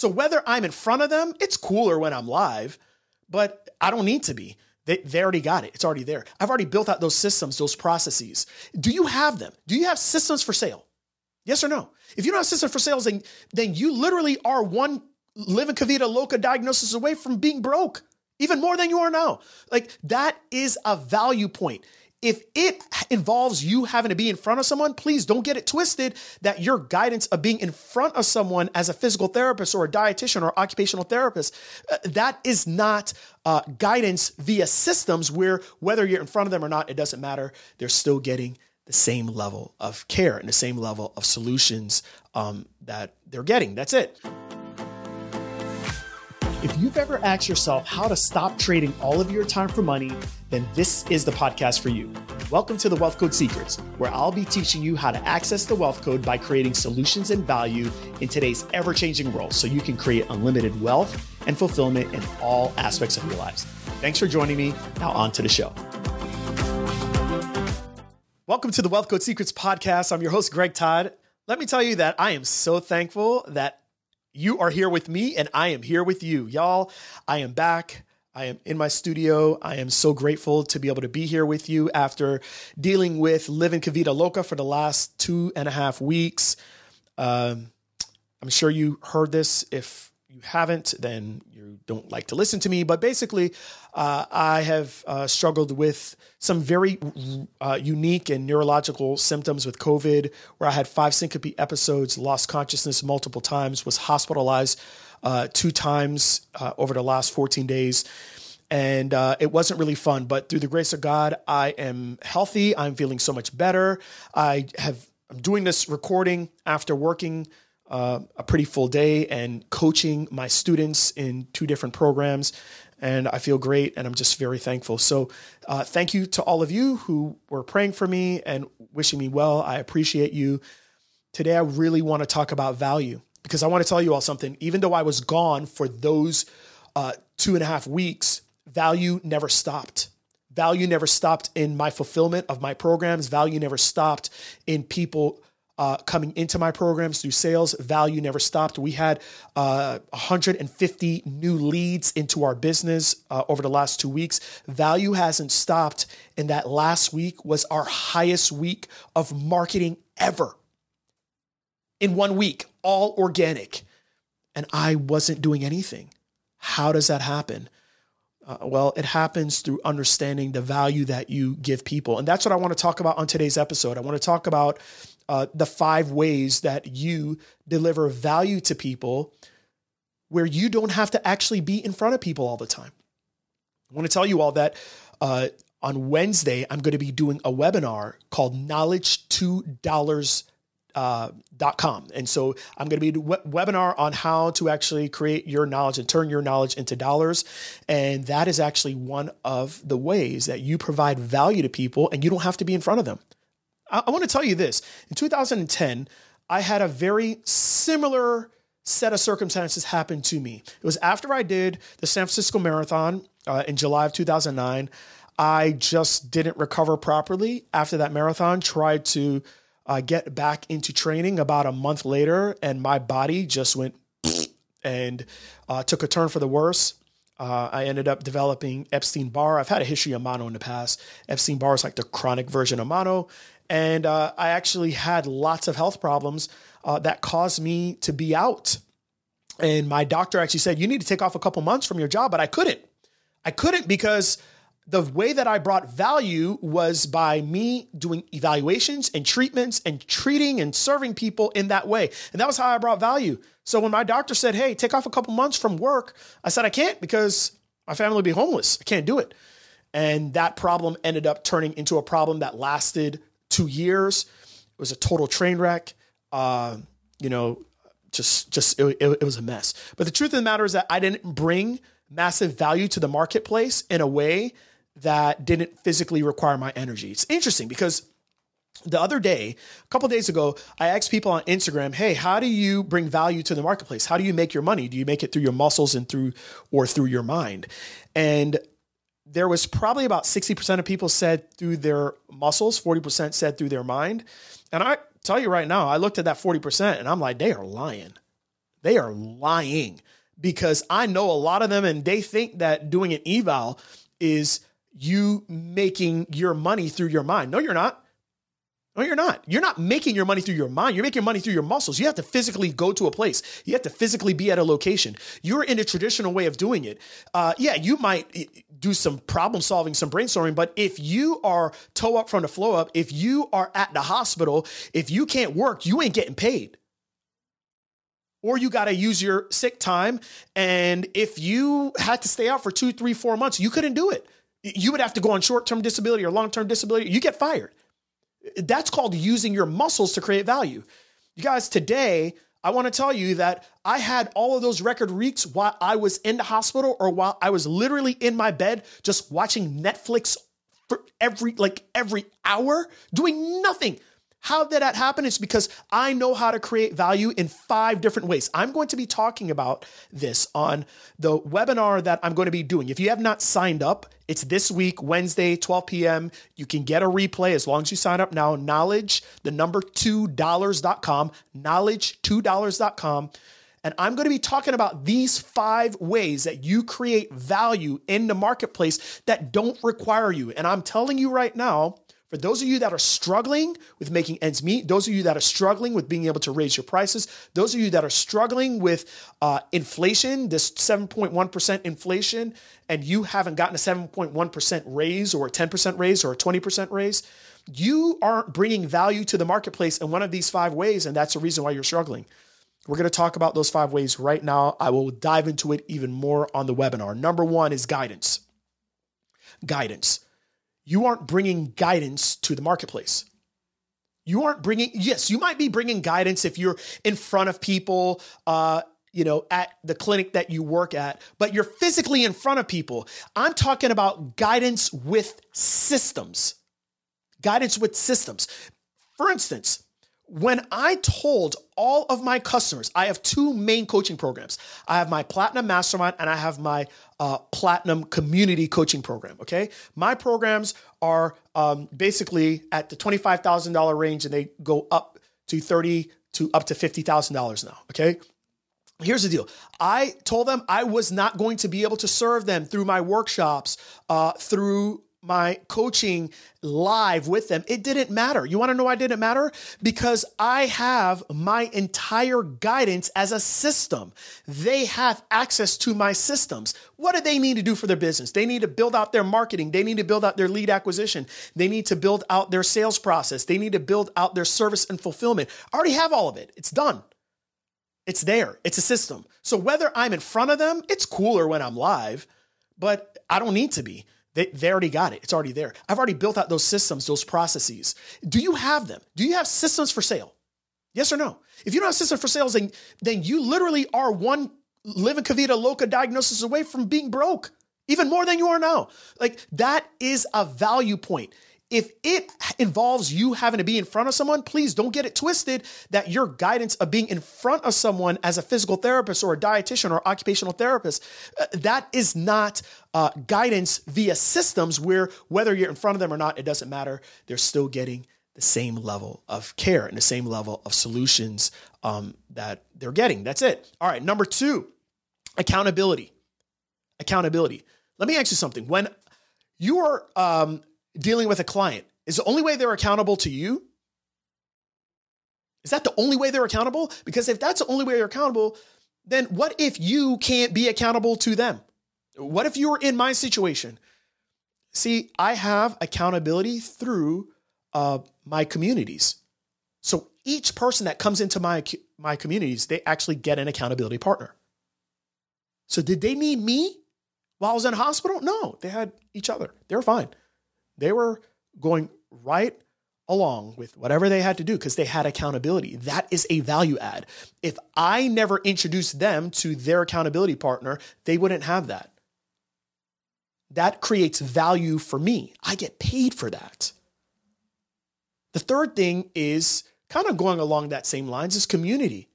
So whether I'm in front of them, it's cooler when I'm live, but I don't need to be. They, they already got it. It's already there. I've already built out those systems, those processes. Do you have them? Do you have systems for sale? Yes or no? If you don't have systems for sales, then, then you literally are one living Kavita Loca diagnosis away from being broke, even more than you are now. Like that is a value point. If it involves you having to be in front of someone, please don't get it twisted that your guidance of being in front of someone as a physical therapist or a dietitian or occupational therapist, uh, that is not uh, guidance via systems where whether you're in front of them or not, it doesn't matter. They're still getting the same level of care and the same level of solutions um, that they're getting. That's it. If you've ever asked yourself how to stop trading all of your time for money, then this is the podcast for you. Welcome to the Wealth Code Secrets, where I'll be teaching you how to access the wealth code by creating solutions and value in today's ever changing world so you can create unlimited wealth and fulfillment in all aspects of your lives. Thanks for joining me. Now, on to the show. Welcome to the Wealth Code Secrets podcast. I'm your host, Greg Todd. Let me tell you that I am so thankful that you are here with me and I am here with you. Y'all, I am back. I am in my studio. I am so grateful to be able to be here with you after dealing with Living Kavita Loca for the last two and a half weeks. Um, I'm sure you heard this. If you haven't, then you don't like to listen to me. But basically, uh, I have uh, struggled with some very uh, unique and neurological symptoms with COVID, where I had five syncope episodes, lost consciousness multiple times, was hospitalized uh, two times uh, over the last 14 days. And uh, it wasn't really fun, but through the grace of God, I am healthy. I'm feeling so much better. I have I'm doing this recording after working uh, a pretty full day and coaching my students in two different programs. And I feel great and I'm just very thankful. So, uh, thank you to all of you who were praying for me and wishing me well. I appreciate you. Today, I really want to talk about value because I want to tell you all something. Even though I was gone for those uh, two and a half weeks, value never stopped. Value never stopped in my fulfillment of my programs. Value never stopped in people uh, coming into my programs through sales. Value never stopped. We had uh, 150 new leads into our business uh, over the last two weeks. Value hasn't stopped. And that last week was our highest week of marketing ever. In one week, all organic. And I wasn't doing anything. How does that happen? Uh, well, it happens through understanding the value that you give people. And that's what I want to talk about on today's episode. I want to talk about uh, the five ways that you deliver value to people where you don't have to actually be in front of people all the time. I want to tell you all that uh, on Wednesday, I'm going to be doing a webinar called Knowledge $2 uh, .com. And so I'm going to be a webinar on how to actually create your knowledge and turn your knowledge into dollars. And that is actually one of the ways that you provide value to people and you don't have to be in front of them. I, I want to tell you this. In 2010, I had a very similar set of circumstances happen to me. It was after I did the San Francisco Marathon uh, in July of 2009. I just didn't recover properly after that marathon, tried to uh, get back into training about a month later, and my body just went and uh, took a turn for the worse. Uh, I ended up developing Epstein Barr. I've had a history of mono in the past. Epstein Barr is like the chronic version of mono. And uh, I actually had lots of health problems uh, that caused me to be out. And my doctor actually said, You need to take off a couple months from your job, but I couldn't. I couldn't because the way that I brought value was by me doing evaluations and treatments and treating and serving people in that way. And that was how I brought value. So when my doctor said, Hey, take off a couple months from work, I said, I can't because my family will be homeless. I can't do it. And that problem ended up turning into a problem that lasted two years. It was a total train wreck. Uh, you know, just just it, it, it was a mess. But the truth of the matter is that I didn't bring massive value to the marketplace in a way that didn't physically require my energy. It's interesting because the other day, a couple days ago, I asked people on Instagram, "Hey, how do you bring value to the marketplace? How do you make your money? Do you make it through your muscles and through or through your mind?" And there was probably about 60% of people said through their muscles, 40% said through their mind. And I tell you right now, I looked at that 40% and I'm like, they are lying. they are lying because I know a lot of them and they think that doing an eval is you making your money through your mind. No, you're not. No, you're not. You're not making your money through your mind. You're making your money through your muscles. You have to physically go to a place. You have to physically be at a location. You're in a traditional way of doing it. Uh, yeah, you might eh, do some problem solving, some brainstorming, but if you are toe up from the flow up, if you are at the hospital, if you can't work, you ain't getting paid. Or you got to use your sick time. And if you had to stay out for two, three, four months, you couldn't do it. You would have to go on short term disability or long term disability. You get fired. That's called using your muscles to create value. You guys, today, I want to tell you that I had all of those record weeks while I was in the hospital or while I was literally in my bed just watching Netflix for every like every hour doing nothing. How did that happen? It's because I know how to create value in five different ways. I'm going to be talking about this on the webinar that I'm going to be doing. If you have not signed up, it's this week, Wednesday, 12 p.m. You can get a replay as long as you sign up now. Knowledge, the number two dollars.com, knowledge two dollars.com. And I'm going to be talking about these five ways that you create value in the marketplace that don't require you. And I'm telling you right now, for those of you that are struggling with making ends meet, those of you that are struggling with being able to raise your prices, those of you that are struggling with uh, inflation, this 7.1% inflation, and you haven't gotten a 7.1% raise or a 10% raise or a 20% raise, you aren't bringing value to the marketplace in one of these five ways, and that's the reason why you're struggling. We're going to talk about those five ways right now. I will dive into it even more on the webinar. Number one is guidance. Guidance you aren't bringing guidance to the marketplace. You aren't bringing, yes, you might be bringing guidance if you're in front of people, uh, you know, at the clinic that you work at, but you're physically in front of people. I'm talking about guidance with systems. Guidance with systems. For instance, when I told all of my customers, I have two main coaching programs. I have my Platinum Mastermind and I have my uh, Platinum Community Coaching Program. Okay. My programs are um, basically at the $25,000 range and they go up to 30 to up to $50,000 now. Okay. Here's the deal. I told them I was not going to be able to serve them through my workshops, uh, through my coaching live with them, it didn't matter. You want to know why it didn't matter? Because I have my entire guidance as a system. They have access to my systems. What do they need to do for their business? They need to build out their marketing. They need to build out their lead acquisition. They need to build out their sales process. They need to build out their service and fulfillment. I already have all of it. It's done. It's there. It's a system. So whether I'm in front of them, it's cooler when I'm live, but I don't need to be. They, they already got it. It's already there. I've already built out those systems, those processes. Do you have them? Do you have systems for sale? Yes or no? If you don't have systems for sales, then, then you literally are one living Kavita Loca diagnosis away from being broke, even more than you are now. Like that is a value point. If it involves you having to be in front of someone, please don't get it twisted that your guidance of being in front of someone as a physical therapist or a dietitian or occupational therapist, uh, that is not uh, guidance via systems where whether you're in front of them or not, it doesn't matter. They're still getting the same level of care and the same level of solutions um, that they're getting. That's it. All right. Number two, accountability. Accountability. Let me ask you something. When you are um, dealing with a client? Is the only way they're accountable to you? Is that the only way they're accountable? Because if that's the only way they're accountable, then what if you can't be accountable to them? What if you were in my situation? See, I have accountability through uh, my communities. So each person that comes into my my communities, they actually get an accountability partner. So did they need me while I was in hospital? No, they had each other. They were fine. They were going right along with whatever they had to do because they had accountability. That is a value add. If I never introduced them to their accountability partner, they wouldn't have that. That creates value for me. I get paid for that. The third thing is kind of going along that same lines is community.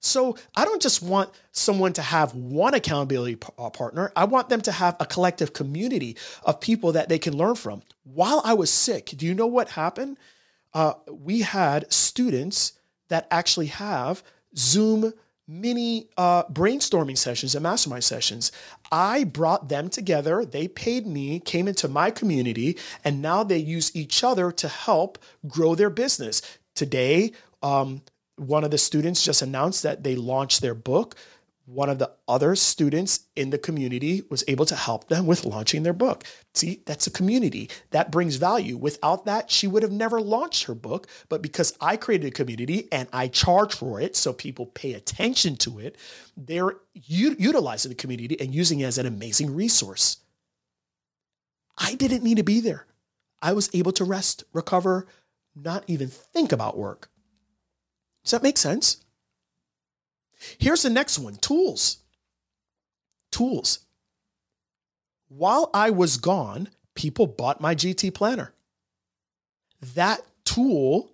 So I don't just want someone to have one accountability uh, partner. I want them to have a collective community of people that they can learn from. While I was sick, do you know what happened? Uh, we had students that actually have Zoom mini uh, brainstorming sessions and mastermind sessions. I brought them together. They paid me, came into my community, and now they use each other to help grow their business. Today, um, one of the students just announced that they launched their book one of the other students in the community was able to help them with launching their book. See, that's a community that brings value. Without that, she would have never launched her book. But because I created a community and I charge for it so people pay attention to it, they're u- utilizing the community and using it as an amazing resource. I didn't need to be there. I was able to rest, recover, not even think about work. Does that make sense? Here's the next one tools. Tools. While I was gone, people bought my GT planner. That tool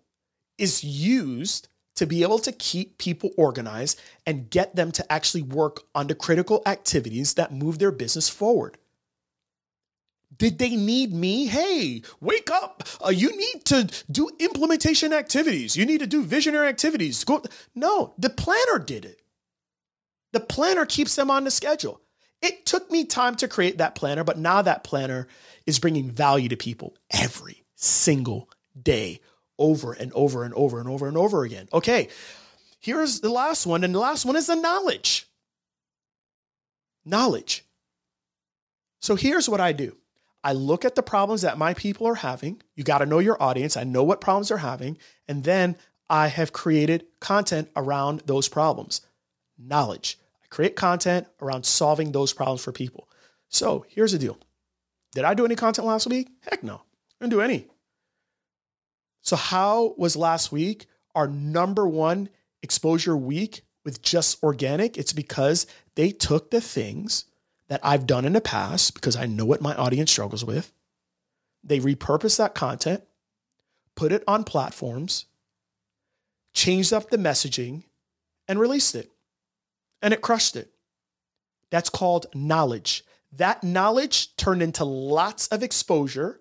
is used to be able to keep people organized and get them to actually work on the critical activities that move their business forward. Did they need me? Hey, wake up. Uh, you need to do implementation activities. You need to do visionary activities. Go. No, the planner did it. The planner keeps them on the schedule. It took me time to create that planner, but now that planner is bringing value to people every single day, over and over and over and over and over again. Okay, here's the last one, and the last one is the knowledge. Knowledge. So here's what I do I look at the problems that my people are having. You got to know your audience. I know what problems they're having. And then I have created content around those problems. Knowledge. I create content around solving those problems for people. So here's the deal Did I do any content last week? Heck no. I didn't do any. So, how was last week our number one exposure week with just organic? It's because they took the things that I've done in the past because I know what my audience struggles with. They repurpose that content, put it on platforms, changed up the messaging, and released it. And it crushed it. That's called knowledge. That knowledge turned into lots of exposure,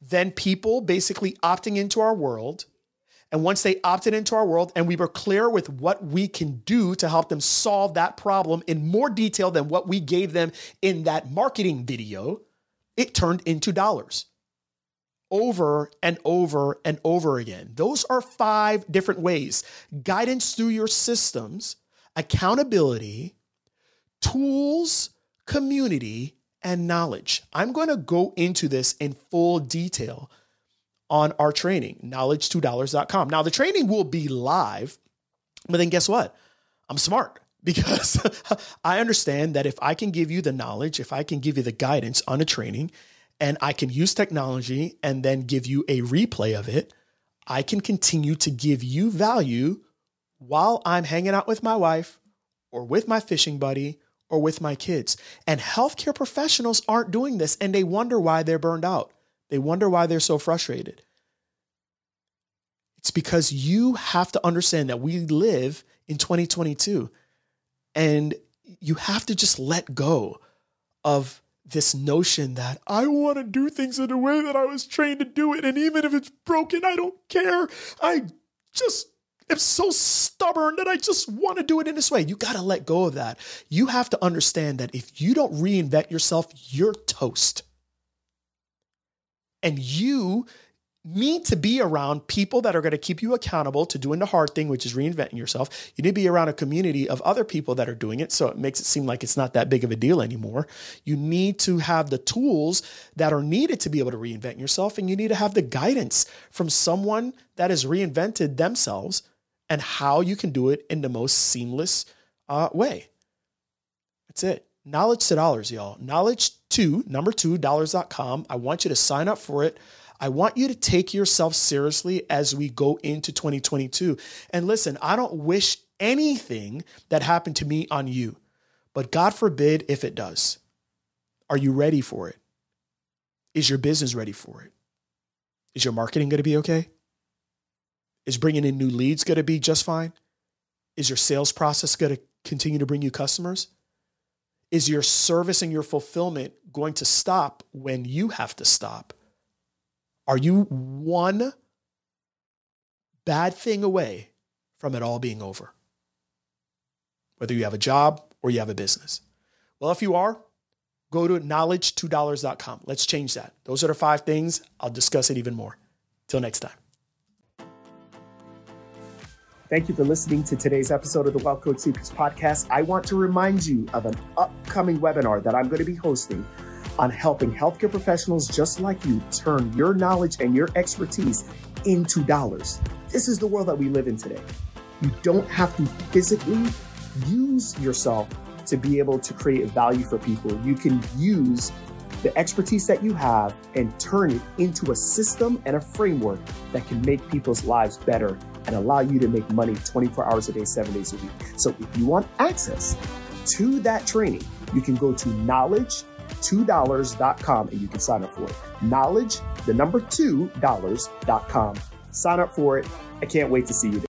then people basically opting into our world and once they opted into our world and we were clear with what we can do to help them solve that problem in more detail than what we gave them in that marketing video, it turned into dollars over and over and over again. Those are five different ways guidance through your systems, accountability, tools, community, and knowledge. I'm going to go into this in full detail on our training, knowledge2dollars.com. Now, the training will be live, but then guess what? I'm smart because I understand that if I can give you the knowledge, if I can give you the guidance on a training, and I can use technology and then give you a replay of it, I can continue to give you value while I'm hanging out with my wife or with my fishing buddy or with my kids. And healthcare professionals aren't doing this and they wonder why they're burned out. They wonder why they're so frustrated. It's because you have to understand that we live in 2022 and you have to just let go of this notion that I want to do things in the way that I was trained to do it. And even if it's broken, I don't care. I just am so stubborn that I just want to do it in this way. You got to let go of that. You have to understand that if you don't reinvent yourself, you're toast and you need to be around people that are going to keep you accountable to doing the hard thing, which is reinventing yourself. You need to be around a community of other people that are doing it. So it makes it seem like it's not that big of a deal anymore. You need to have the tools that are needed to be able to reinvent yourself. And you need to have the guidance from someone that has reinvented themselves and how you can do it in the most seamless uh, way. That's it. Knowledge to dollars, y'all. Knowledge to number two, dollars.com. I want you to sign up for it. I want you to take yourself seriously as we go into 2022. And listen, I don't wish anything that happened to me on you, but God forbid if it does. Are you ready for it? Is your business ready for it? Is your marketing going to be okay? Is bringing in new leads going to be just fine? Is your sales process going to continue to bring you customers? Is your service and your fulfillment going to stop when you have to stop? Are you one bad thing away from it all being over? whether you have a job or you have a business. Well, if you are, go to knowledge2dollars.com. Let's change that. Those are the five things. I'll discuss it even more. Till next time. Thank you for listening to today's episode of the Wealth Code Secrets podcast. I want to remind you of an upcoming webinar that I'm going to be hosting on helping healthcare professionals just like you turn your knowledge and your expertise into dollars. This is the world that we live in today. You don't have to physically use yourself to be able to create value for people. You can use the expertise that you have and turn it into a system and a framework that can make people's lives better and allow you to make money 24 hours a day, seven days a week. So if you want access to that training, you can go to knowledge2dollars.com and you can sign up for it. Knowledge, the number two dollars.com. Sign up for it. I can't wait to see you there.